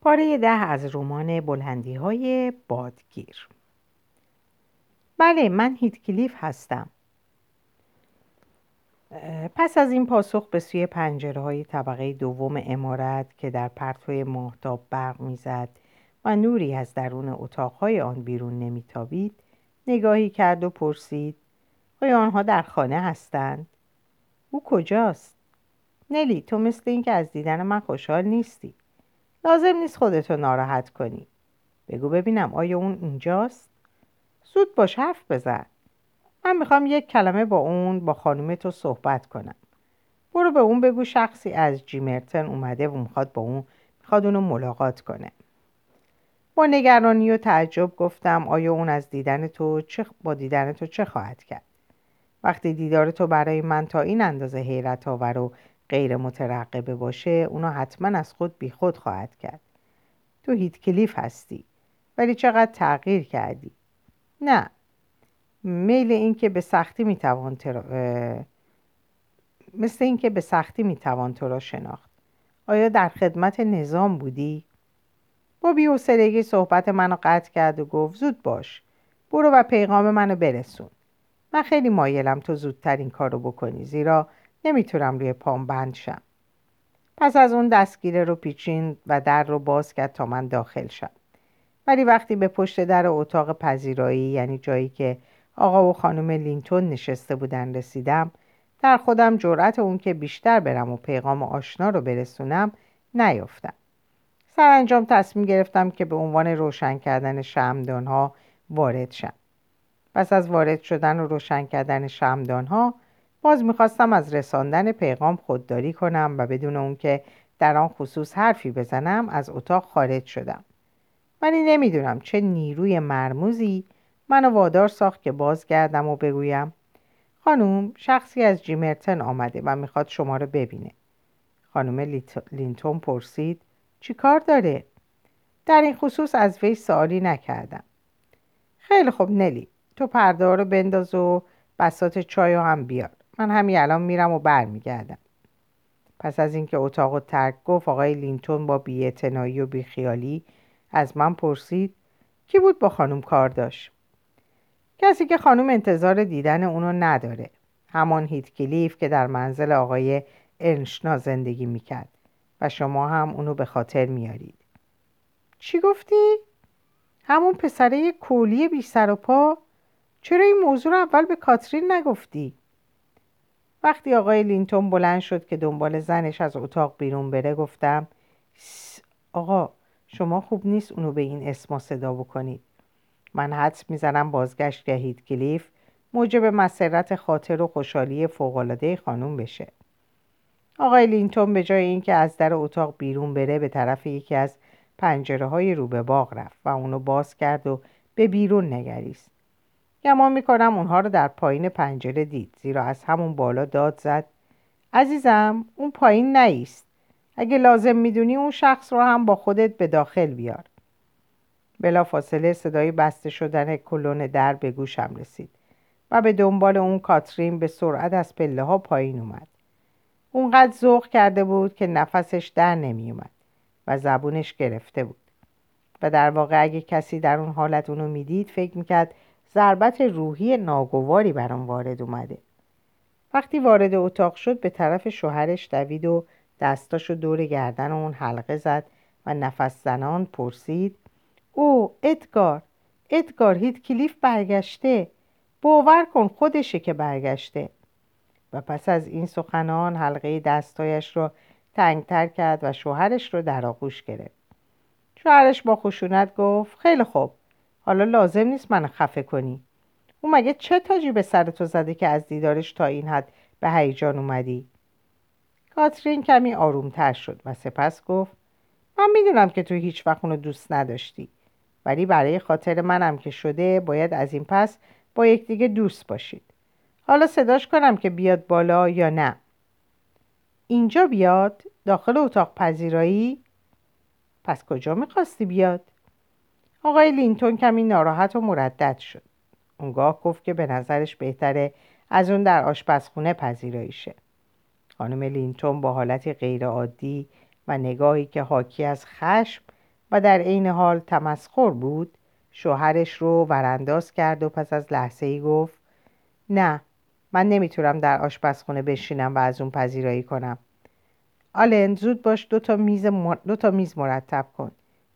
پاره ده از رمان بلندی های بادگیر. بله من هیتکلیف هستم. پس از این پاسخ به سوی پنجره های طبقه دوم امارت که در پرتوی ماهتاب برق می‌زد و نوری از درون اتاقهای آن بیرون نمیتابید نگاهی کرد و پرسید آیا آنها در خانه هستند؟ او کجاست؟ نلی تو مثل اینکه از دیدن من خوشحال نیستی. لازم نیست خودتو ناراحت کنی. بگو ببینم آیا اون اینجاست؟ زود باش حرف بزن. من می‌خوام یک کلمه با اون با خانوم تو صحبت کنم. برو به اون بگو شخصی از جیمرتن اومده و می‌خواد با اون می‌خواد اونو ملاقات کنه. با نگرانی و تعجب گفتم آیا اون از دیدن تو چه با دیدن تو چه خواهد کرد؟ وقتی دیدار تو برای من تا این اندازه حیرت آور و غیر مترقبه باشه اونو حتما از خود بی خود خواهد کرد. تو هیت کلیف هستی ولی چقدر تغییر کردی؟ نه. میل اینکه به سختی می‌توان تر... مثل اینکه به سختی می‌توان تو را شناخت. آیا در خدمت نظام بودی؟ با بیوسرگی صحبت منو قطع کرد و گفت زود باش. برو و پیغام منو برسون. من خیلی مایلم تو زودتر این کارو بکنی زیرا نمی‌تونم روی پام بند شم. پس از اون دستگیره رو پیچین و در رو باز کرد تا من داخل شم. ولی وقتی به پشت در اتاق پذیرایی یعنی جایی که آقا و خانم لینتون نشسته بودن رسیدم در خودم جرأت اون که بیشتر برم و پیغام آشنا رو برسونم نیافتم. سرانجام تصمیم گرفتم که به عنوان روشن کردن شمدان ها وارد شم. پس از وارد شدن و روشن کردن شمدان ها باز می‌خواستم از رساندن پیغام خودداری کنم و بدون اون که در آن خصوص حرفی بزنم از اتاق خارج شدم. ولی نمی‌دونم چه نیروی مرموزی منو وادار ساخت که بازگردم و بگویم خانم شخصی از جیمرتن آمده و می‌خواد شما رو ببینه. خانم لینتون پرسید چی کار داره؟ در این خصوص از وی سوالی نکردم. خیلی خوب نلی تو پرده رو بنداز و بسات چای هم بیار. من همین الان میرم و برمیگردم پس از اینکه اتاق و ترک گفت آقای لینتون با بی‌اعتنایی و بیخیالی از من پرسید کی بود با خانم کار داشت کسی که خانم انتظار دیدن اونو نداره همان هیت کلیف که در منزل آقای ارنشنا زندگی می‌کرد و شما هم اونو به خاطر میارید چی گفتی؟ همون پسره کولی بی سر و پا؟ چرا این موضوع رو اول به کاترین نگفتی؟ وقتی آقای لینتون بلند شد که دنبال زنش از اتاق بیرون بره گفتم آقا شما خوب نیست اونو به این اسما صدا بکنید. من حدس می‌زنم بازگشت هیت کلیف موجب مسرت خاطر و خوشحالی فوقالعاده خانوم بشه. آقای لینتون به جای اینکه از در اتاق بیرون بره به طرف یکی از پنجره های رو به باغ رفت و اونو باز کرد و به بیرون نگریست. گمان می‌کنم اونها رو در پایین پنجره دید. زیرا از همون بالا داد زد. عزیزم اون پایین نیست. اگه لازم می‌دونی اون شخص رو هم با خودت به داخل بیار. بلا فاصله صدای بسته شدن کلون در به گوشم رسید و به دنبال اون کاترین به سرعت از پله ها پایین اومد. اونقدر ذوق کرده بود که نفسش در نمی اومد و زبونش گرفته بود. و در واقع اگه کسی در اون حالت اونو می‌دید فکر می‌کرد ضربت روحی ناگواری بر آن وارد اومده. وقتی وارد اتاق شد به طرف شوهرش دوید و دستاشو دور گردن اون حلقه زد و نفس زنان پرسید او ادگار ادگار هیت کلیف برگشته. باور کن خودشه که برگشته. و پس از این سخنان حلقه دستایش رو تنگتر کرد و شوهرش رو در آغوش گرفت. شوهرش با خشونت گفت خیلی خوب. حالا لازم نیست من خفه کنی. او مگه چه تاجی به سر تو زده که از دیدارش تا این حد به هیجان اومدی؟ کاترین کمی آرومتر شد و سپس گفت من می‌دونم که تو هیچ وقت اونو دوست نداشتی ولی برای خاطر منم که شده باید از این پس با یکدیگه دوست باشید. حالا صداش کنم که بیاد بالا یا نه. اینجا بیاد؟ داخل اتاق پذیرایی؟ پس کجا می‌خواستی بیاد؟ آقای لینتون کمی ناراحت و مردد شد. اونگاه گفت که به نظرش بهتره از اون در آشپزخونه پذیرایی شه خانم لینتون با حالتی غیرعادی و نگاهی که حاکی از خشم و در عین حال تمسخر بود شوهرش رو ورانداز کرد و پس از لحظه ای گفت نه من نمی‌تونم در آشپزخونه بشینم و از اون پذیرایی کنم. آلن زود باش دو تا میز, دو تا میز مرتب کن.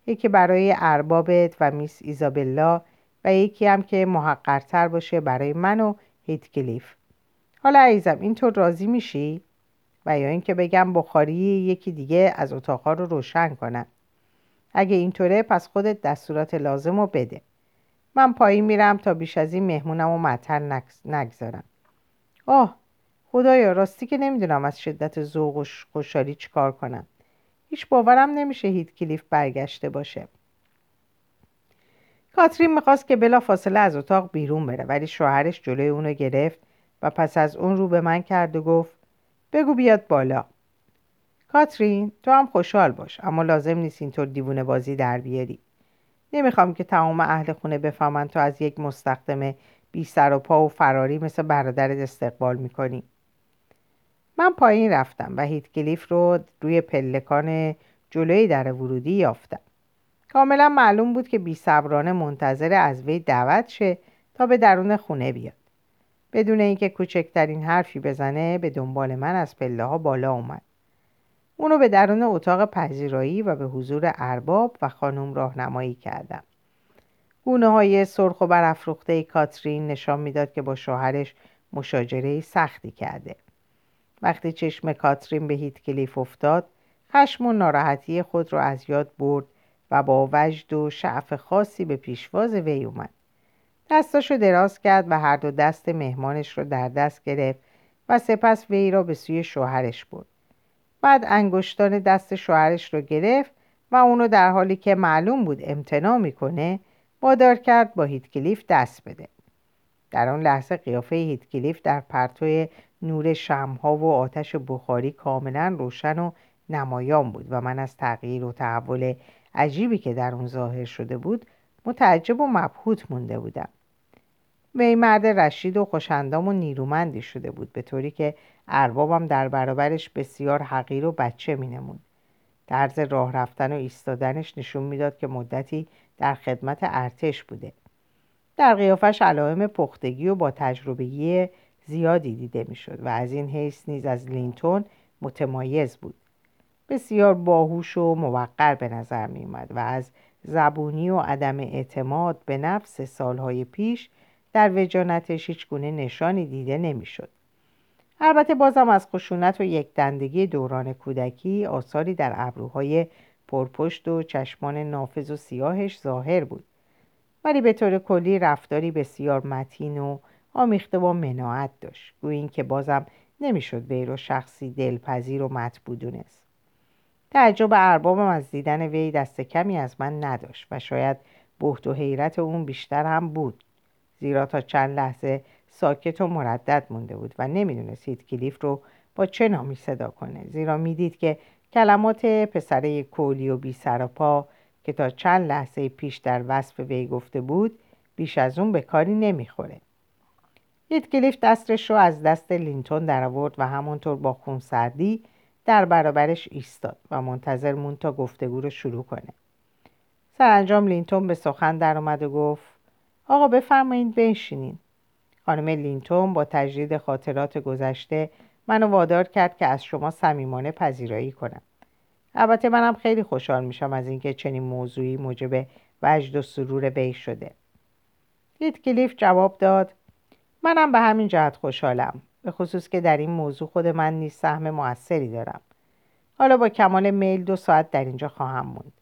یکی برای اربابت و میس ایزابلا و یکی هم که محقرتر باشه برای من و هیتکلیف. حالا عزیزم اینطور راضی میشی؟ و یا اینکه بگم بخاری یکی دیگه از اتاقها رو روشن کنم اگه اینطوره پس خودت دستورات لازم رو بده. من پایین میرم تا بیش از این مهمونم و نگذارم. آه خدایا راستی که نمی‌دونم از شدت ذوق و خوشحالی چیکار کنم. هیچ باورم نمیشه هیت کلیف برگشته باشه. کاترین می‌خواست که بلا فاصله از اتاق بیرون بره ولی شوهرش جلوی اونو گرفت و پس از اون رو به من کرد و گفت بگو بیاد بالا. کاترین تو هم خوشحال باش اما لازم نیست اینطور دیوونه بازی در بیاری. نمی‌خوام که تمام اهل خونه بفهمن تو از یک مستخدم بی سر و پا و فراری مثل برادرت استقبال می‌کنی. من پایین رفتم و هیتکلیف رو روی پلکان جلوی در ورودی یافتم. کاملا معلوم بود که بی صبرانه منتظر از وی دعوت شه تا به درون خونه بیاد. بدون اینکه کوچکترین حرفی بزنه به دنبال من از پله ها بالا اومد. اونو به درون اتاق پذیرایی و به حضور ارباب و خانم راهنمایی کردم. گونه های سرخ و برافروخته کاترین نشان می‌داد که با شوهرش مشاجره سختی کرده. وقتی چشم کاترین به هیت کلیف افتاد خشم و ناراحتی خود را از یاد برد و با وجد و شعف خاصی به پیشواز وی اومد. دستاشو دراز کرد و هر دو دست مهمانش را در دست گرفت و سپس وی را به سوی شوهرش برد. بعد انگشتان دست شوهرش رو گرفت و اونو در حالی که معلوم بود امتناع می‌کنه وادار کرد با هیتکلیف دست بده. در آن لحظه قیافه هیتکلیف در پرتوی نور شمها و آتش بخاری کاملا روشن و نمایان بود و من از تغییر و تحول عجیبی که در اون ظاهر شده بود متعجب و مبهوت مونده بودم. وی مرد رشید و خوشندام و نیرومندی شده بود به طوری که اربابم در برابرش بسیار حقیر و بچه مینمون طرز راه رفتن و ایستادنش نشون می‌داد که مدتی در خدمت ارتش بوده. در قیافش علائم پختگی و با تجربه زیادی دیده می‌شد و از این حیث نیز از لینتون متمایز بود بسیار باهوش و موقر به نظر می و از زبونی و عدم اعتماد به نفس سالهای پیش در وجانتش هیچ گونه نشانی دیده نمی‌شد. البته بازم از خشونت و یک دندگی دوران کودکی آثاری در ابروهای پرپشت و چشمان نافذ و سیاهش ظاهر بود ولی به طور کلی رفتاری بسیار متین و آمیخته با مناعت داشت. گویی که بازم نمی‌شد وی رو شخصی دلپذیر و مطبوع دونست. تعجب اربابم از دیدن وی دست کمی از من نداشت و شاید بهت و حیرت اون بیشتر هم بود. زیرا تا چند لحظه ساکت و مردد مونده بود و نمی‌دونست کلیف رو با چه نامی صدا کنه. زیرا می‌دید که کلمات پسره کولی و بی سر و پا که تا چند لحظه پیش در وصف وی گفته بود بیش از اون به کاری نمی‌خوره. کلیف دستش رو از دست لینتون در آورد و همونطور با خونسردی در برابرش ایستاد و منتظر موند تا گفتگو رو شروع کنه. سرانجام لینتون به سخن در اومد و گفت آقا بفرمایید بنشینین. خانم لینتون با تجدید خاطرات گذشته منو وادار کرد که از شما صمیمانه پذیرایی کنم. البته منم خیلی خوشحال میشم از اینکه چنین موضوعی موجب وجد و سرور وی شده. هیت کلیف جواب داد منم به همین جهت خوشحالم. به خصوص که در این موضوع خود من نیز سهم موثری دارم. حالا با کمال میل دو ساعت در اینجا خواهم موند.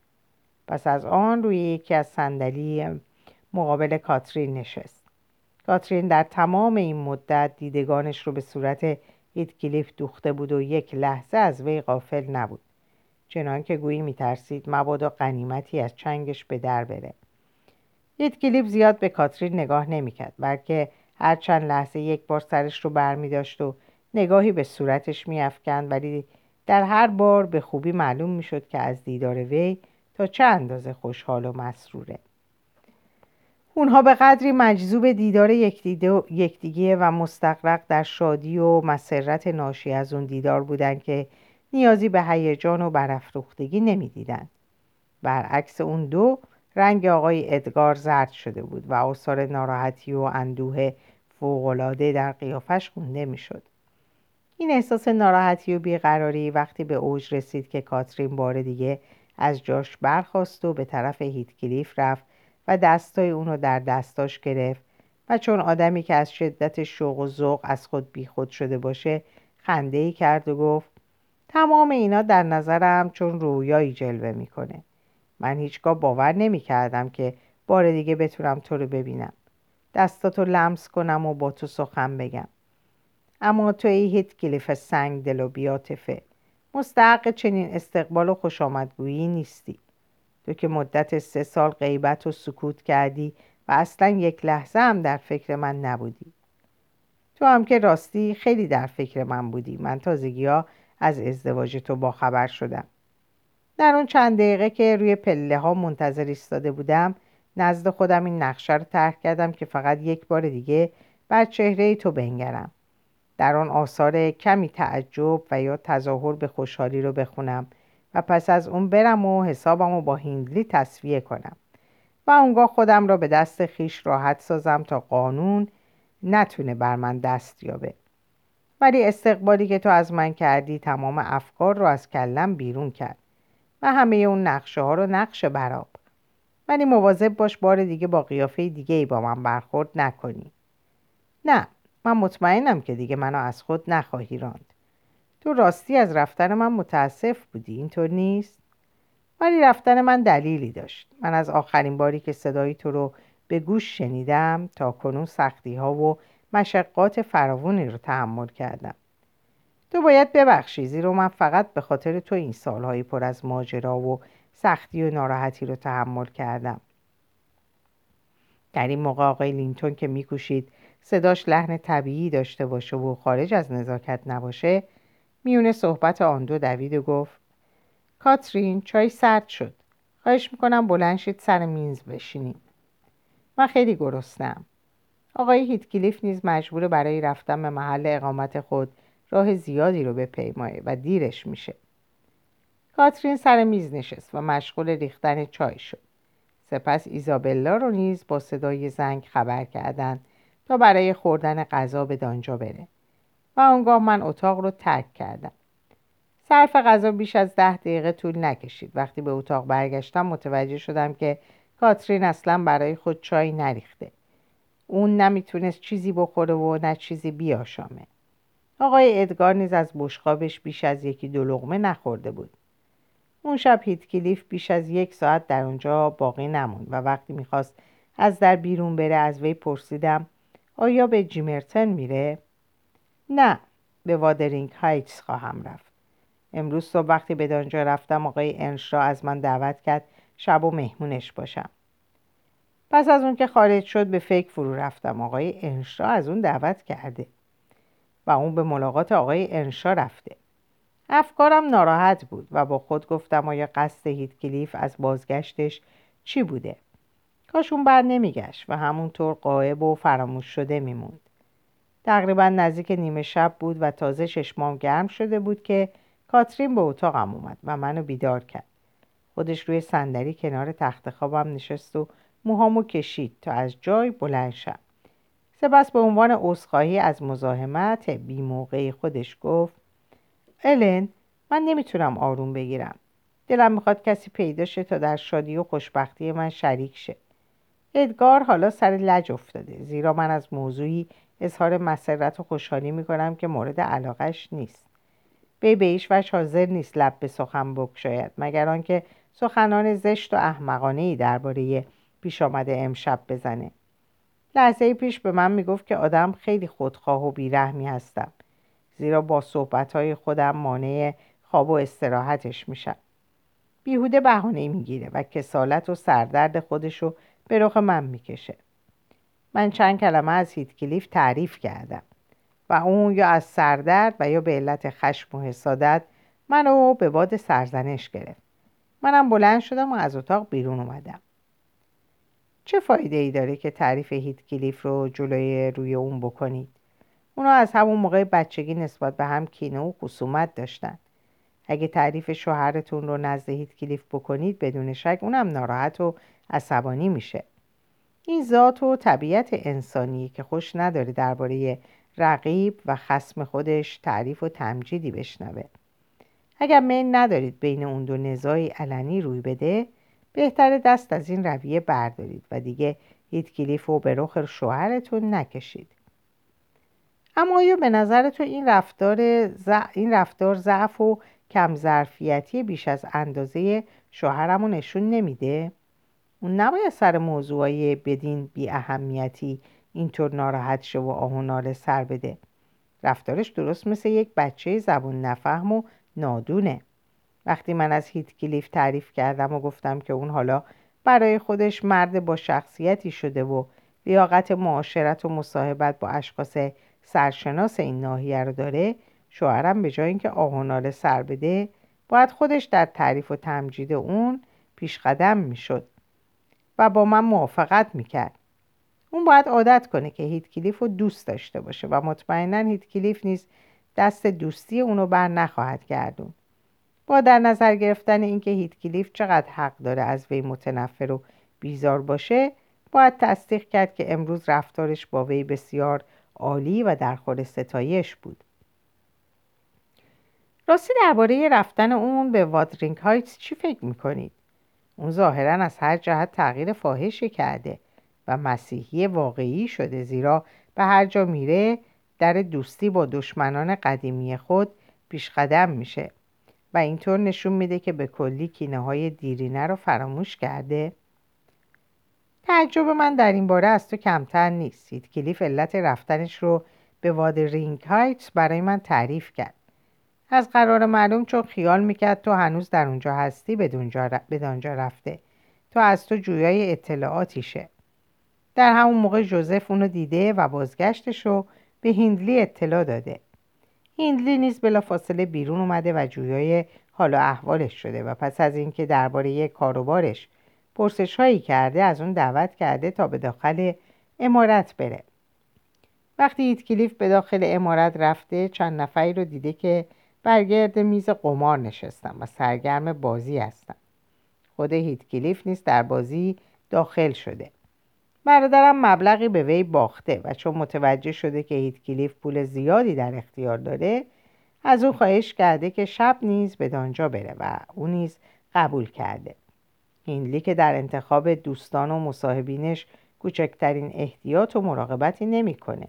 پس از آن روی یکی از صندلی مقابل کاترین نشست. کاترین در تمام این مدت دیدگانش رو به صورت هیتکلیف دوخته بود و یک لحظه از وی غافل نبود. چنان که گویی میترسید مبادا قنیمتی از چنگش به در بره. هیتکلیف زیاد به کاترین نگاه نمی‌کرد بلکه هر چند لحظه یک بار سرش رو برمی داشت و نگاهی به صورتش میافکند ولی در هر بار به خوبی معلوم می‌شد که از دیدار وی تا چه اندازه خوشحال و مسروره. اونها به قدری مجذوب دیدار یکدیگه و مستقرق در شادی و مسرت ناشی از اون دیدار بودند که نیازی به هیجان و برافروختگی نمی‌دیدند برعکس اون دو رنگ آقای ادگار زرد شده بود و آثار ناراحتی و اندوه فوقالعاده در قیافش خونده می‌شد. این احساس ناراحتی و بیقراری وقتی به اوج رسید که کاترین بار دیگه از جاش برخواست و به طرف هیتکلیف رفت و دستای اونو در دستاش گرفت و چون آدمی که از شدت شوق و ذوق از خود بیخود شده باشه خنده ای کرد و گفت تمام اینا در نظرم چون رویایی جلوه می‌کنه. من هیچگاه باور نمی‌کردم که بار دیگه بتونم تو رو ببینم. دستاتو لمس کنم و با تو سخن بگم. اما تو ای هیت کلیف سنگ دل و بیاتفه مستحق چنین استقبال و خوش آمدگویی نیستی. تو که مدت سه سال غیبت و سکوت کردی و اصلا یک لحظه هم در فکر من نبودی. تو هم که راستی خیلی در فکر من بودی. من تازگی ها از ازدواج تو با خبر شدم. در اون چند دقیقه که روی پله ها منتظر ایستاده بودم نزد خودم این نقشه رو طرح کردم که فقط یک بار دیگه بر چهره تو بنگرم. در آن آثار کمی تعجب و یا تظاهر به خوشحالی رو بخونم و پس از اون برم و حسابم رو با هیندلی تصویه کنم و اونگاه خودم را به دست خیش راحت سازم تا قانون نتونه بر من دست یابه. ولی استقبالی که تو از من کردی تمام افکار رو از کلم بیرون کرد و همه اون نقشه ها رو نقش براب ولی مواظب باش بار دیگه با قیافه دیگه ای با من برخورد نکنی. نه من مطمئنم که دیگه منو از خود نخواهی راند. تو راستی از رفتن من متاسف بودی اینطور نیست؟ ولی رفتن من دلیلی داشت. من از آخرین باری که صدای تو رو به گوش شنیدم تا کنون سختی ها و مشقات فراوانی رو تحمل کردم. تو باید ببخشی زیرا من فقط به خاطر تو این سالهایی پر از ماجرا و سختی و ناراحتی رو تحمل کردم. در این موقع آقای لینتون که میکوشید صداش لحن طبیعی داشته باشه و خارج از نزاکت نباشه میونه صحبت آن دو دوید و گفت کاترین چای سرد شد. خواهش می‌کنم بلند شید سر میز بشینیم. من خیلی گرسنم آقای هیتکلیف نیز مجبور برای رفتن به محل اقامت خود راه زیادی رو بپیمایه و دیرش میشه. کاترین سر میز نشست و مشغول ریختن چای شد. سپس ایزابلا رو نیز با صدای زنگ خبر کردند تا برای خوردن غذا به دانجا بره. و آنگاه من اتاق رو ترک کردم. صرف غذا بیش از ده دقیقه طول نکشید. وقتی به اتاق برگشتم متوجه شدم که کاترین اصلا برای خود چای نریخته. اون نمی‌تونست چیزی بخوره و نه چیزی بیاشامه. آقای ادگار نیز از بشقابش بیش از یکی دو لغمه نخورده بود. اون شب هیتکلیف بیش از یک ساعت در اونجا باقی نموند و وقتی می‌خواست از در بیرون بره از وی پرسیدم آیا به جیمرتن میره؟ نه به وادرینگ هایتس خواهم رفت. امروز صبح وقتی به دانجا رفتم آقای انش را از من دعوت کرد شب و مهمونش باشم. پس از اون که خارج شد به فکر فرو رفتم. آقای انشا از اون دعوت کرده و اون به ملاقات آقای انشا رفته. افکارم ناراحت بود و با خود گفتم آیا قصد هیتکلیف از بازگشتش چی بوده. کاش اون بر نمیگشت و همونطور قایب و فراموش شده میموند. تقریبا نزدیک نیمه شب بود و تازه چشمام گرم شده بود که کاترین به اتاقم اومد و منو بیدار کرد. خودش روی صندلی کنار تخت خوابم نشست و موهامو کشید تا از جای بلند شم. سپس به عنوان عذرخواهی از مزاحمت بی موقعی خودش گفت الن من نمی‌تونم آروم بگیرم. دلم می‌خواد کسی پیدا شه تا در شادی و خوشبختی من شریک شه. ادگار حالا سر لج افتاده زیرا من از موضوعی اظهار مسرت و خوشحالی می‌کنم که مورد علاقش نیست. وی به وجه حاضر نیست لب به سخن بگشاید مگر آنکه سخنان زشت و احمقانه ای درباره پیش آمده امشب بزنه. لحظه پیش به من می‌گفت که آدم خیلی خودخواه و بیرحمی هستم. زیرا با صحبتهای خودم مانع خواب و استراحتش میشم. بیهوده بهانه می‌گیره و کسالت و سردرد خودشو به رخ من می‌کشه. من چند کلمه از هیتکلیف تعریف کردم و اون یا از سردرد و یا به علت خشم و حسادت منو به باد سرزنش گرفت. منم بلند شدم و از اتاق بیرون اومدم. چه فایده ای داره که تعریف هیت کلیف رو جلوی روی اون بکنید؟ اونا از همون موقع بچگی نسبت به هم کینه و خصومت داشتن. اگه تعریف شوهرتون رو نزد هیتکلیف بکنید بدون شک اونم ناراحت و عصبانی میشه. این ذات و طبیعت انسانی که خوش نداره درباره رقیب و خسم خودش تعریف و تمجیدی بشنوه. اگر میل ندارید بین اون دو نزاعی علنی روی بده بهتر دست از این رویه بردارید و دیگه هیتکلیف رو به رخ شوهرتون نکشید. اما آیا به نظرتون این رفتار این رفتار ضعف و کم ظرفیتی بیش از اندازه شوهرمو نشون نمیده؟ اون نباید سر موضوعای بدین بی اهمیتی اینطور ناراحت شه و آهنال سر بده. رفتارش درست مثل یک بچه زبون نفهم و نادونه. وقتی من از هیت کلیف تعریف کردم و گفتم که اون حالا برای خودش مرد با شخصیتی شده و لیاقت معاشرت و مصاحبت با اشخاص سرشناس این ناحیه رو داره شوهرم به جای اینکه آهنال سر بده باید خودش در تعریف و تمجید اون پیش قدم می‌شد و با من موافقت می‌کرد. اون باید عادت کنه که هیت کلیف رو دوست داشته باشه و مطمئنا هیت کلیف نیست دست دوستی اونو بر نخواهد گردون با در نظر گرفتن اینکه هیت کلیف چقدر حق داره از وی متنفر و بیزار باشه باید تصدیق کرد که امروز رفتارش با وی بسیار عالی و در خور ستایش بود راستی درباره رفتن اون به وادرینگ هایتس چی فکر می‌کنید؟ اون ظاهرا از هر جهت تغییر فاحشی کرده و مسیحی واقعی شده زیرا به هر جا میره در دوستی با دشمنان قدیمی خود پیش قدم میشه و اینطور نشون میده که به کلی کینه های دیرینه رو فراموش کرده تعجب من در این باره از تو کمتر نیست. کلیف علت رفتنش رو به واد رینگ هایتس برای من تعریف کرد. از قرار معلوم چون خیال می‌کرد تو هنوز در اونجا هستی به دانجا رفته. تو از تو جویای اطلاعاتیشه. در همون موقع جوزف اونو دیده و بازگشتش رو به هیندلی اطلاع داده. هیندلی نیز فاصله بیرون اومده و جویای حال و احوالش شده و پس از اینکه درباره کاروبارش پرسش هایی کرده از اون دعوت کرده تا به داخل امارت بره. وقتی هیتکلیف به داخل امارت رفته چند نفری رو دیده که برگرد میز قمار نشستن و سرگرم بازی هستن. خود هیتکلیف نیست در بازی داخل شده. برادرم مبلغی به وی باخته و چون متوجه شده که هیتکلیف پول زیادی در اختیار داره از او خواهش کرده که شب نیز به دانجا بره و او نیز قبول کرده. هینلی که در انتخاب دوستان و مصاحبینش کوچکترین احتیاط و مراقبتی نمی‌کنه.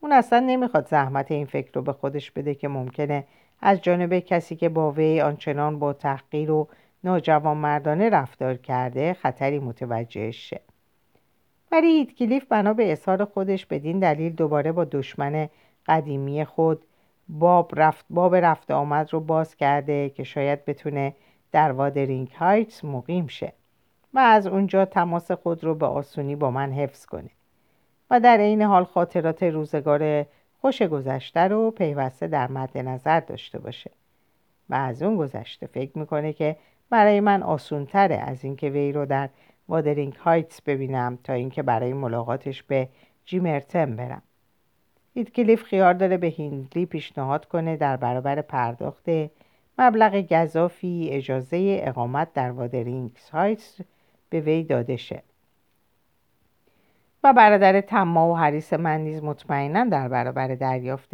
اون اصلا نمی‌خواد زحمت این فکر رو به خودش بده که ممکنه از جانب کسی که با وی آنچنان با تحقیر و ناجوان مردانه رفتار کرده خطری متوجهش شه ولی هیتکلیف بنا به اظهار خودش بدین دلیل دوباره با دشمن قدیمی خود باب رفت باب رفت آمد رو باز کرده که شاید بتونه در وادرینگ هایتس مقیم شه و از اونجا تماس خود رو به آسونی با من حفظ کنه و در این حال خاطرات روزگار خوش گذشته رو پیوسته در مد نظر داشته باشه و از اون گذشته فکر می‌کنه که برای من آسونتره از اینکه وی رو در وادرینگ هایتس ببینم تا اینکه برای ملاقاتش به جیمرتن برم. کلیف خیار داره به هیندلی پیشنهاد کنه در برابر پرداخت مبلغ گذافی اجازه اقامت در وادرینگ هایتس به وی داده شه. و برادر تما و حریس من نیز مطمئنا در برابر دریافت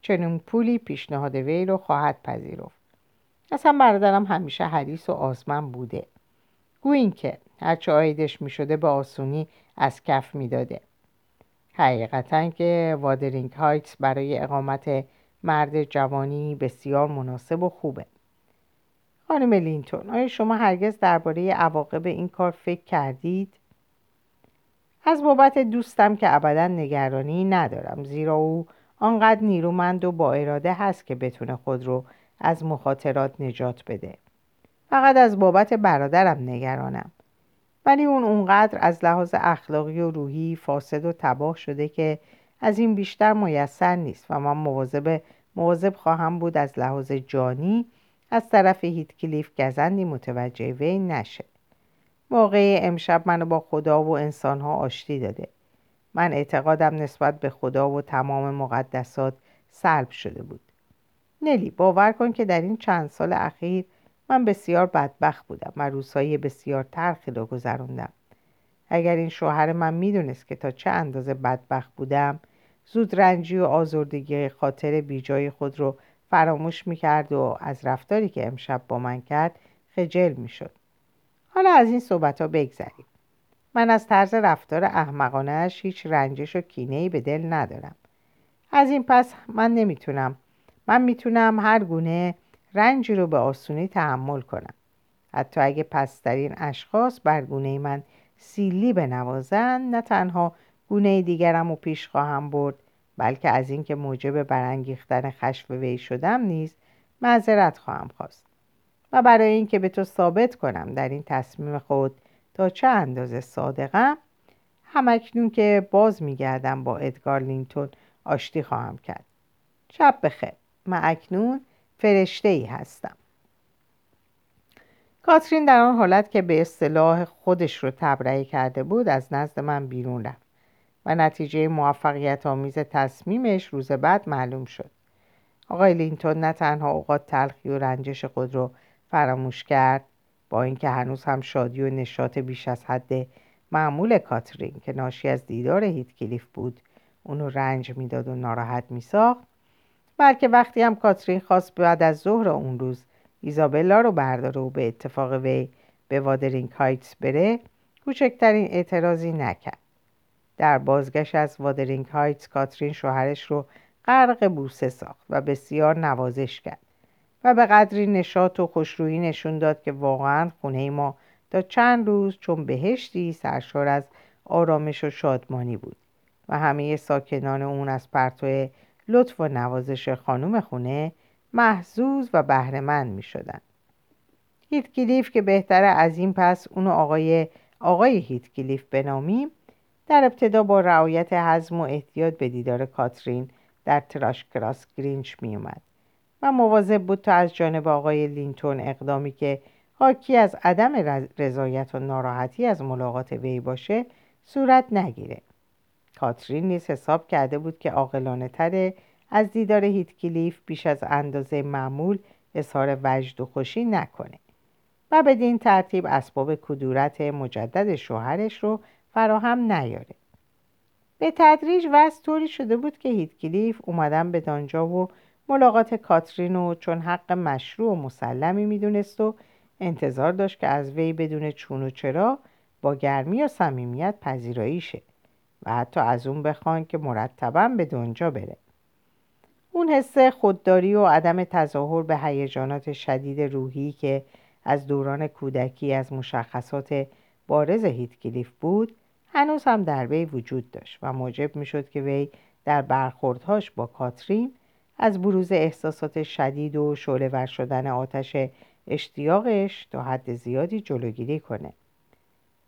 چنین پولی پیشنهاد وی رو خواهد پذیرفت. اصلا برادرم همیشه حریص و آزمن بوده. گوین که هرچه آیدش می شده به آسونی از کف می‌داده. حقیقتا که وادرینگ هایتس برای اقامت مرد جوانی بسیار مناسب و خوبه. خانم لینتون آیا شما هرگز درباره عواقب این کار فکر کردید؟ از بابت دوستم که ابدا نگرانی ندارم زیرا او آنقدر نیرومند و با اراده هست که بتونه خود رو از مخاطرات نجات بده. فقط از بابت برادرم نگرانم. ولی اون اونقدر از لحاظ اخلاقی و روحی فاسد و تباه شده که از این بیشتر میسر نیست و من مواظب مواظب خواهم بود از لحاظ جانی از طرف هیت کلیف گزندی متوجه وی نشه. واقعی امشب منو با خدا و انسانها آشتی داده. من اعتقادم نسبت به خدا و تمام مقدسات سلب شده بود. نلی باور کن که در این چند سال اخیر من بسیار بدبخت بودم و روزهای بسیار ترخی را گذراندم اگر این شوهر من می‌دونست که تا چه اندازه بدبخت بودم زود رنجی و آزردگی خاطر بیجای خود رو فراموش می‌کرد و از رفتاری که امشب با من کرد خجل می‌شد. حالا از این صحبت ها بگذریم. من از طرز رفتار احمقانش هیچ رنجش و کینه به دل ندارم. از این پس من نمی‌تونم. من می‌تونم هر گونه رنجی رو به آسونی تحمل کنم. حتی اگه پسترین اشخاص بر گونه من سیلی بنوازن نه تنها گونه دیگرم و پیش خواهم برد بلکه از اینکه موجب برانگیختن خشم وی شدم نیز معذرت خواهم خواست. و برای اینکه به تو ثابت کنم در این تصمیم خود تا چه اندازه صادقم همکنون که باز میگردم با ادگار لینتون آشتی خواهم کرد. شب بخیر. من اکنون فرشته ای هستم. کاترین در آن حالت که به اصطلاح خودش رو تبرئه کرده بود از نزد من بیرون رفت و نتیجه موفقیت آمیز تصمیمش روز بعد معلوم شد. آقای لینتون نه تنها اوقات تلخی و رنجش خود رو فراموش کرد با اینکه هنوز هم شادی و نشاط بیش از حد معمول کاترین که ناشی از دیدار هیتکلیف بود اونو رنج می‌داد و ناراحت میساخت بلکه وقتی هم کاترین خواست بعد از ظهر اون روز ایزابلا رو برداره و به اتفاق وی به وادرینگ هایتس بره کوچکترین اعتراضی نکرد. در بازگشت از وادرینگ هایتس کاترین شوهرش رو غرق بوسه ساخت و بسیار نوازش کرد و به قدری نشاط و خوشرویی نشون داد که واقعا خونه ما تا چند روز چون بهشتی سرشار از آرامش و شادمانی بود و همه ساکنان اون از پرتو لطف و نوازش خانم خونه محزوز و بهرهمند می شدن. هیت که بهتره از این پس اونو آقای آقای هیت بنامیم در ابتدا با رعایت حزم و احتیاط به دیدار کاترین در تراش کراس گرینچ می اومد و مواظب بود تا از جانب آقای لینتون اقدامی که حاکی از عدم رضایت و ناراحتی از ملاقات وی باشه صورت نگیره کاترین نیز حساب کرده بود که عاقلانه تره از دیدار هیتکلیف بیش از اندازه معمول اظهار وجد و خوشی نکنه. و بدین ترتیب اسباب کدورت مجدد شوهرش رو فراهم نیاره. به تدریج وضع طوری شده بود که هیتکلیف اومدن به دانجا و ملاقات کاترین و چون حق مشروع و مسلمی می‌دونست و انتظار داشت که از وی بدون چون و چرا با گرمی و صمیمیت پذیرایی شه و حتی از اون بخوان که مرتبا به دنجا بره. اون حس خودداری و عدم تظاهر به هیجانات شدید روحی که از دوران کودکی از مشخصات بارز هیتکلیف بود هنوز هم در وی وجود داشت و موجب می‌شد که وی در برخوردهاش با کاترین از بروز احساسات شدید و شعله شدن آتش اشتیاقش تا حد زیادی جلوگیری کنه.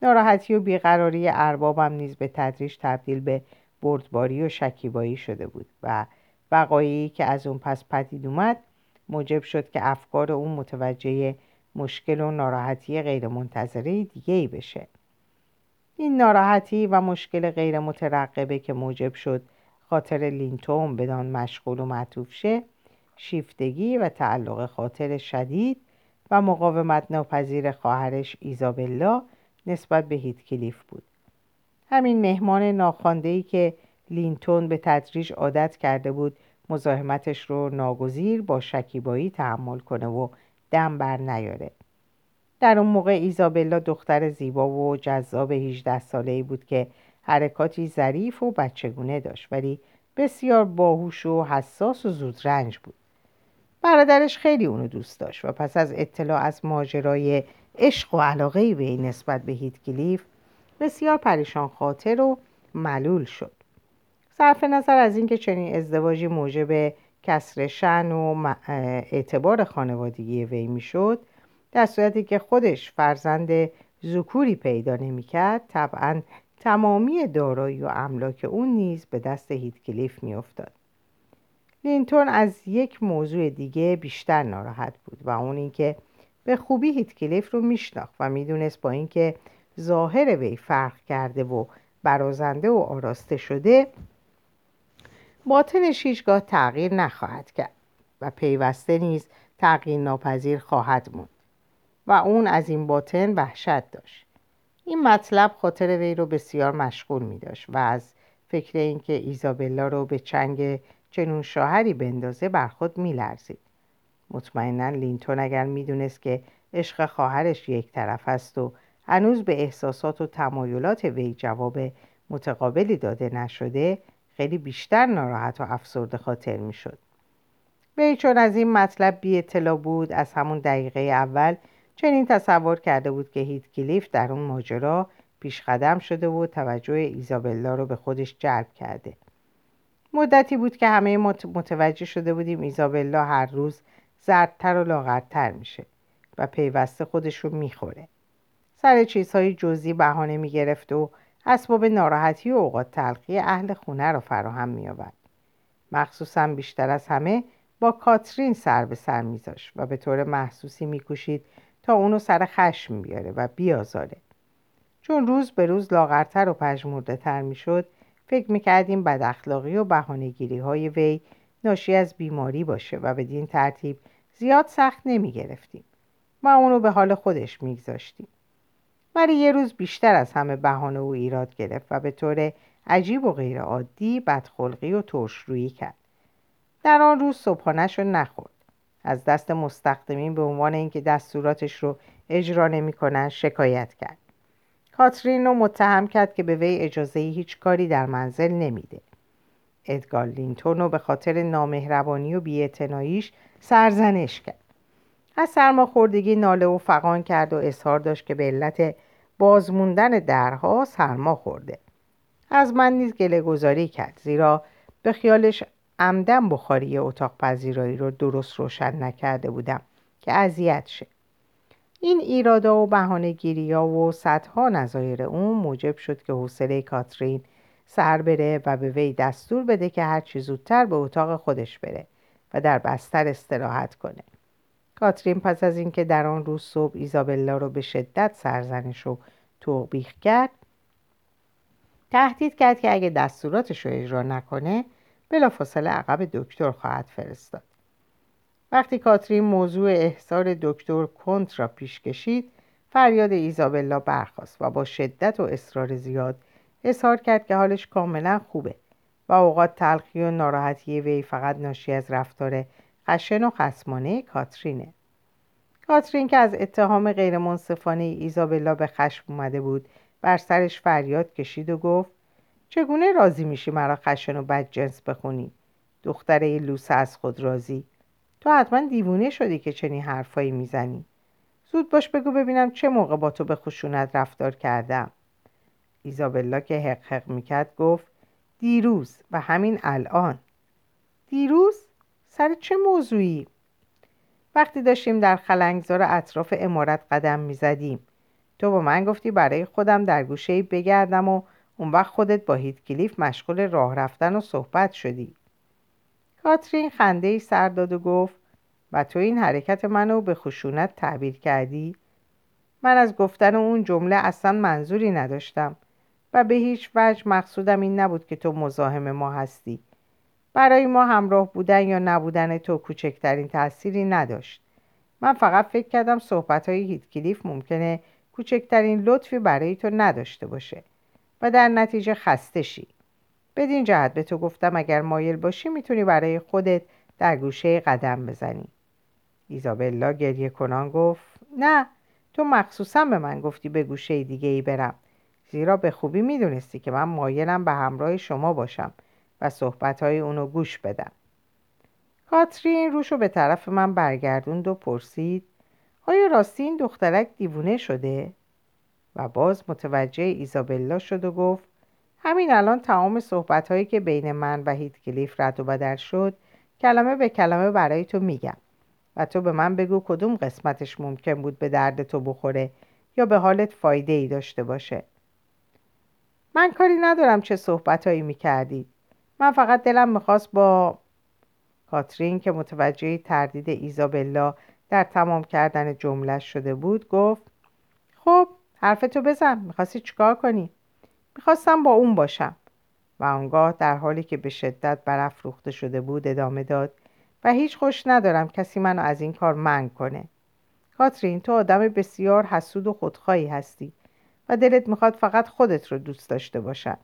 ناراحتی و بیقراری اربابم نیز به تدریج تبدیل به بردباری و شکیبایی شده بود و وقایعی که از اون پس پدید اومد موجب شد که افکار اون متوجه مشکل و ناراحتی غیرمنتظره دیگه ای بشه. این ناراحتی و مشکل غیر مترقبه که موجب شد خاطر لینتون بدان مشغول و معطوف شه شیفتگی و تعلق خاطر شدید و مقاومت ناپذیر خواهرش ایزابلا نسبت به هیتکلیف بود. همین مهمان ناخوانده‌ای که لینتون به تدریج عادت کرده بود مزاحمتش رو ناگزیر با شکیبایی تحمل کنه و دم بر نیاره. در اون موقع ایزابلا دختر زیبا و جذاب 18 ساله ای بود که حرکاتی ظریف و بچگونه داشت ولی بسیار باهوش و حساس و زودرنج بود. برادرش خیلی اونو دوست داشت و پس از اطلاع از ماجرای عشق و علاقه به نسبت به هیتکلیف بسیار پریشان خاطر و ملول شد. صرف نظر از اینکه چنین ازدواجی موجب کسر شن و اعتبار خانوادگی وی می‌شد در صورتی که خودش فرزند زکوری پیدا نمی‌کرد طبعا تمامی دارایی و املاک اون نیز به دست هیتکلیف میافتاد. لینتون از یک موضوع دیگه بیشتر ناراحت بود و اون اینکه به خوبی هیتکلیف رو میشناخت و می‌دونست با اینکه ظاهر وی فرق کرده و برازنده و آراسته شده باطنش هیچگاه تغییر نخواهد کرد و پیوسته نیز تغییر ناپذیر خواهد موند و اون از این باطن وحشت داشت این مطلب خاطر وی رو بسیار مشغول می داشت و از فکر اینکه ایزابلا رو به چنگ چنون شوهری بندازه بر خود می لرزید. مطمئنا لینتون اگر می‌دونست که عشق خواهرش یک طرف است و هنوز به احساسات و تمایلات وی جواب متقابلی داده نشده خیلی بیشتر ناراحت و افسرده خاطر می‌شد. وی چون از این مطلب بی اطلاع بود از همون دقیقه اول چنین تصور کرده بود که هیت کلیف در اون ماجرا پیش قدم شده و توجه ایزابلا رو به خودش جلب کرده مدتی بود که همه متوجه شده بودیم ایزابلا هر روز زردتر و لاغرتر میشه و پیوسته خودش رو می‌خوره سر چیزهای جزئی بهانه می‌گرفت و اسباب ناراحتی و اوقات تلخی اهل خونه رو فراهم میآورد مخصوصا بیشتر از همه با کاترین سر به سر میذاشت و به طور محسوسی میکوشید تا اونو سر خشم بیاره و بیازاره. چون روز به روز لاغرتر و پژمرده تر می‌شد فکر می‌کردیم بد اخلاقی و بهانهگیری های وی ناشی از بیماری باشه و بدین ترتیب زیاد سخت نمی گرفتیم و اونو به حال خودش میگذاشتیم. ولی یه روز بیشتر از همه بهانه و ایراد گرفت و به طور عجیب و غیرعادی بدخلقی و ترشرویی کرد. در آن روز صبحانهش رو نخورد. از دست مستخدمین به عنوان اینکه دستوراتش رو اجرا نمی‌کنن شکایت کرد. کاترین رو متهم کرد که به وی اجازه هیچ کاری در منزل نمیده. ادگار لینتون رو به خاطر نامهربانی و بیاعتناییش سرزنش کرد. از سرماخوردگی ناله و فقان کرد و اظهار داشت که به علت بازموندن درها سرما خورده. از من نیز گله گذاری کرد زیرا به خیالش عمدن بخاری اتاق پذیرایی رو درست روشن نکرده بودم که اذیت شه. این ایرادا و بهانهگیری ها و صدها نظایر اون موجب شد که حوصله کاترین سر بره و به وی دستور بده که هرچی زودتر به اتاق خودش بره و در بستر استراحت کنه. کاترین پس از اینکه در آن روز صبح ایزابلا رو به شدت سرزنش و توبیخ کرد تهدید کرد که اگه دستوراتش رو اجرا نکنه بلافاصله عقب دکتر خواهد فرستاد. وقتی کاترین موضوع احضار دکتر کنت را پیش کشید فریاد ایزابلا برخاست و با شدت و اصرار زیاد اظهار کرد که حالش کاملا خوبه و اوقات تلخی و ناراحتی وی فقط ناشی از رفتار خشن و خسمانه کاترینه. کاترین که از اتهام غیرمنصفانه ایزابلا به خشم اومده بود بر سرش فریاد کشید و گفت چگونه راضی میشی مرا خشن و بد جنس بخونی؟ دختره لوسه از خود راضی. تو حتما دیوونه شدی که چنین حرفایی می‌زنی. زود باش بگو ببینم چه موقع با تو به خشونت رفتار کردم. ایزابلا که حق حق می‌کرد گفت دیروز و همین الان. دیروز؟ سر چه موضوعی؟ وقتی داشتیم در خلنگزار اطراف امارت قدم می‌زدیم. تو با من گفتی برای خودم در گوشه بگردم و اون وقت خودت با هیت کلیف مشغول راه رفتن و صحبت شدی. کاترین خنده ای سر داد و گفت و تو این حرکت منو به خشونت تعبیر کردی؟ من از گفتن اون جمله اصلا منظوری نداشتم و به هیچ وجه مقصودم این نبود که تو مزاحم ما هستی. برای ما همراه بودن یا نبودن تو کوچکترین تأثیری نداشت. من فقط فکر کردم صحبت های هیتکلیف ممکنه کوچکترین لطفی برای تو نداشته باشه و در نتیجه خسته شی. بدین جهت به تو گفتم اگر مایل باشی می‌تونی برای خودت در گوشه قدم بزنی. ایزابلا گریه کنان گفت نه تو مخصوصا به من گفتی به گوشه دیگه ای برم. زیرا به خوبی می‌دونستی که من مایلم به همراه شما باشم. و صحبتهای اونو گوش بدم. کاترین روشو به طرف من برگردوند و پرسید آیا راستی این دخترک دیوونه شده؟ و باز متوجه ایزابلا شد و گفت همین الان تمام صحبت هایی که بین من و هیت کلیف رد و بدل شد کلمه به کلمه برای تو میگم. و تو به من بگو کدوم قسمتش ممکن بود به درد تو بخوره یا به حالت فایده ای داشته باشه. من کاری ندارم چه صحبت هایی می‌کردید. من فقط دلم می‌خواست با کاترین که متوجه تردید ایزابلا در تمام کردن جمله شده بود گفت خب حرفتو بزن می‌خواستی چیکار کنی؟ می‌خواستم با اون باشم. و آنگاه در حالی که به شدت برافروخته شده بود ادامه داد و هیچ خوش ندارم کسی منو از این کار منع کنه. کاترین تو آدم بسیار حسود و خودخواهی هستی و دلت می‌خواد فقط خودت رو دوست داشته باشد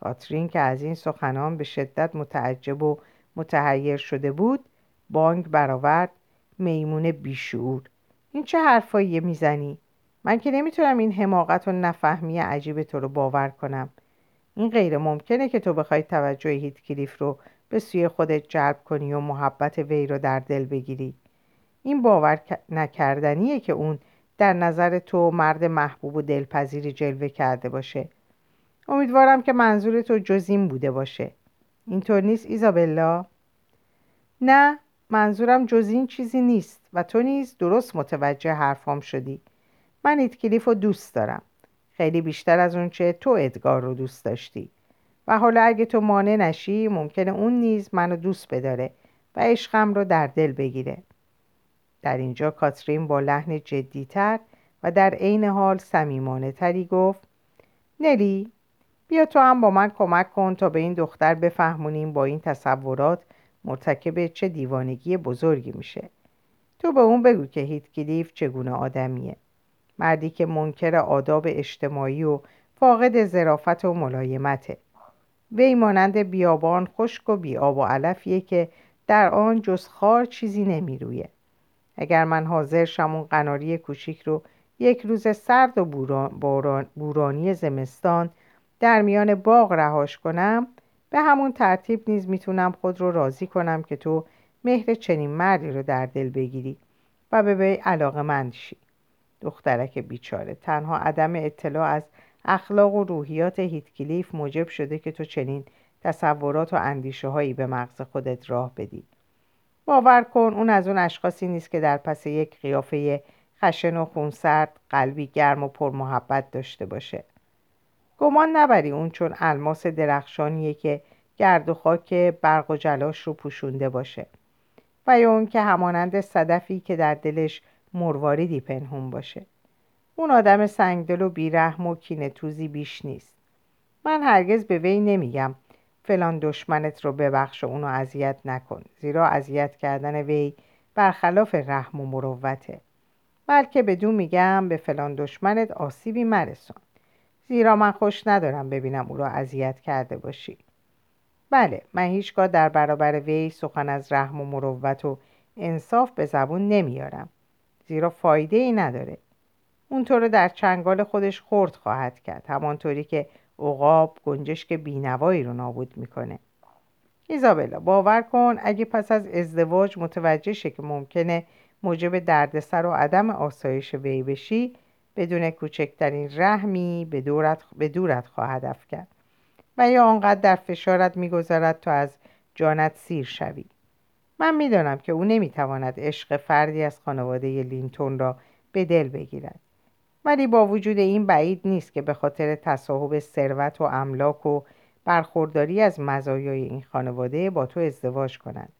کاترین که از این سخنان به شدت متعجب و متحیر شده بود بانگ برآورد میمون بیشعور. این چه حرفایی می‌زنی؟ من که نمی‌تونم این حماقت و نفهمی عجیب تو رو باور کنم. این غیر ممکنه که تو بخوای توجه هیت کلیف رو به سوی خودت جلب کنی و محبت وی رو در دل بگیری. این باور نکردنیه که اون در نظر تو مرد محبوب و دلپذیری جلوه کرده باشه. امیدوارم که منظور تو جز این بوده باشه. اینطور نیست ایزابلا؟ نه منظورم جز این چیزی نیست و تو نیز درست متوجه حرفام شدی. من ایتکلیف رو دوست دارم. خیلی بیشتر از اونچه تو ادگار رو دوست داشتی. و حالا اگه تو مانع نشی ممکنه اون نیز منو دوست بداره و عشقم رو در دل بگیره. در اینجا کاترین با لحن جدیتر و در عین حال سمیمانه تری گفت نلی؟ بیا تو هم با من کمک کن تا به این دختر بفهمونیم با این تصورات مرتکب چه دیوانگی بزرگی میشه. تو به اون بگو که هیت کلیف چگونه آدمیه. مردی که منکر آداب اجتماعی و فاقد زرافت و ملایمته. وی مانند بیابان خشک و بیاب و علفیه که در آن جز خار چیزی نمیرویه. اگر من حاضر شم قناری کوچیک رو یک روز سرد و بورانی زمستان در میان باغ رهاش کنم. به همون ترتیب نیز می‌تونم خود رو راضی کنم که تو مهر چنین مردی رو در دل بگیری و به وی علاقه مند شی. دخترک بیچاره تنها عدم اطلاع از اخلاق و روحیات هیتکلیف موجب شده که تو چنین تصورات و اندیشه هایی به مغز خودت راه بدی. باور کن اون از اون اشخاصی نیست که در پس یک قیافه خشن و خونسرد قلبی گرم و پرمحبت داشته باشه. گمان نبری اون چون الماس درخشانیه که گرد و خاک برق و جلاش رو پوشونده باشه. و یا اون که همانند صدفی که در دلش مرواریدی پنهون باشه. اون آدم سنگدل و بیرحم و کینه توزی بیش نیست. من هرگز به وی نمیگم. فلان دشمنت رو ببخش و اونو اذیت نکن. زیرا اذیت کردن وی برخلاف رحم و مروته. بلکه بدون میگم به فلان دشمنت آسیبی مرسان زیرا من خوش ندارم ببینم او را اذیت کرده باشی. بله من هیچگاه در برابر وی سخن از رحم و مروت و انصاف به زبون نمیارم. زیرا فایده ای نداره. اون تو در چنگال خودش خورد خواهد کرد همانطوری که عقاب گنجشک بینوایی رو نابود می‌کنه. ایزابلا باور کن اگه پس از ازدواج متوجه شه که ممکنه موجب دردسر و عدم آسایش وی بشی بدون کوچکترین رحمی به دورت, به دورت خواهد افکن و یا آنقدر در فشارت می‌گذارد تا از جانت سیر شوی. من می‌دانم که او نمی‌تواند عشق فردی از خانواده لینتون را به دل بگیرد. ولی با وجود این بعید نیست که به خاطر تصاحب ثروت و املاک و برخورداری از مزایای این خانواده با تو ازدواج کند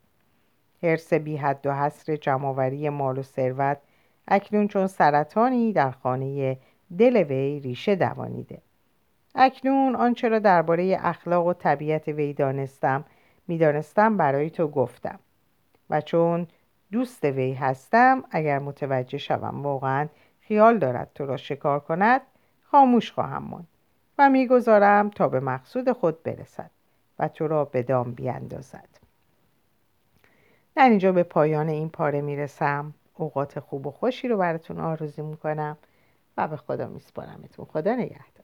حرس بی حد و حصر جمعآوری مال و ثروت اکنون چون سرطانی در خانه دل وی ریشه دوانیده. اکنون آنچه را درباره اخلاق و طبیعت وی دانستم می‌دانستم برای تو گفتم. و چون دوست وی هستم اگر متوجه شوم واقعا خیال دارد تو را شکار کند خاموش خواهم ماند و می‌گذارم تا به مقصود خود برسد و تو را به دام بیاندازد در اینجا به پایان این پاره می‌رسم. اوقات خوب و خوشی رو براتون آرزو می‌کنم و به خدا میسپارمتون. خدا نگهدار.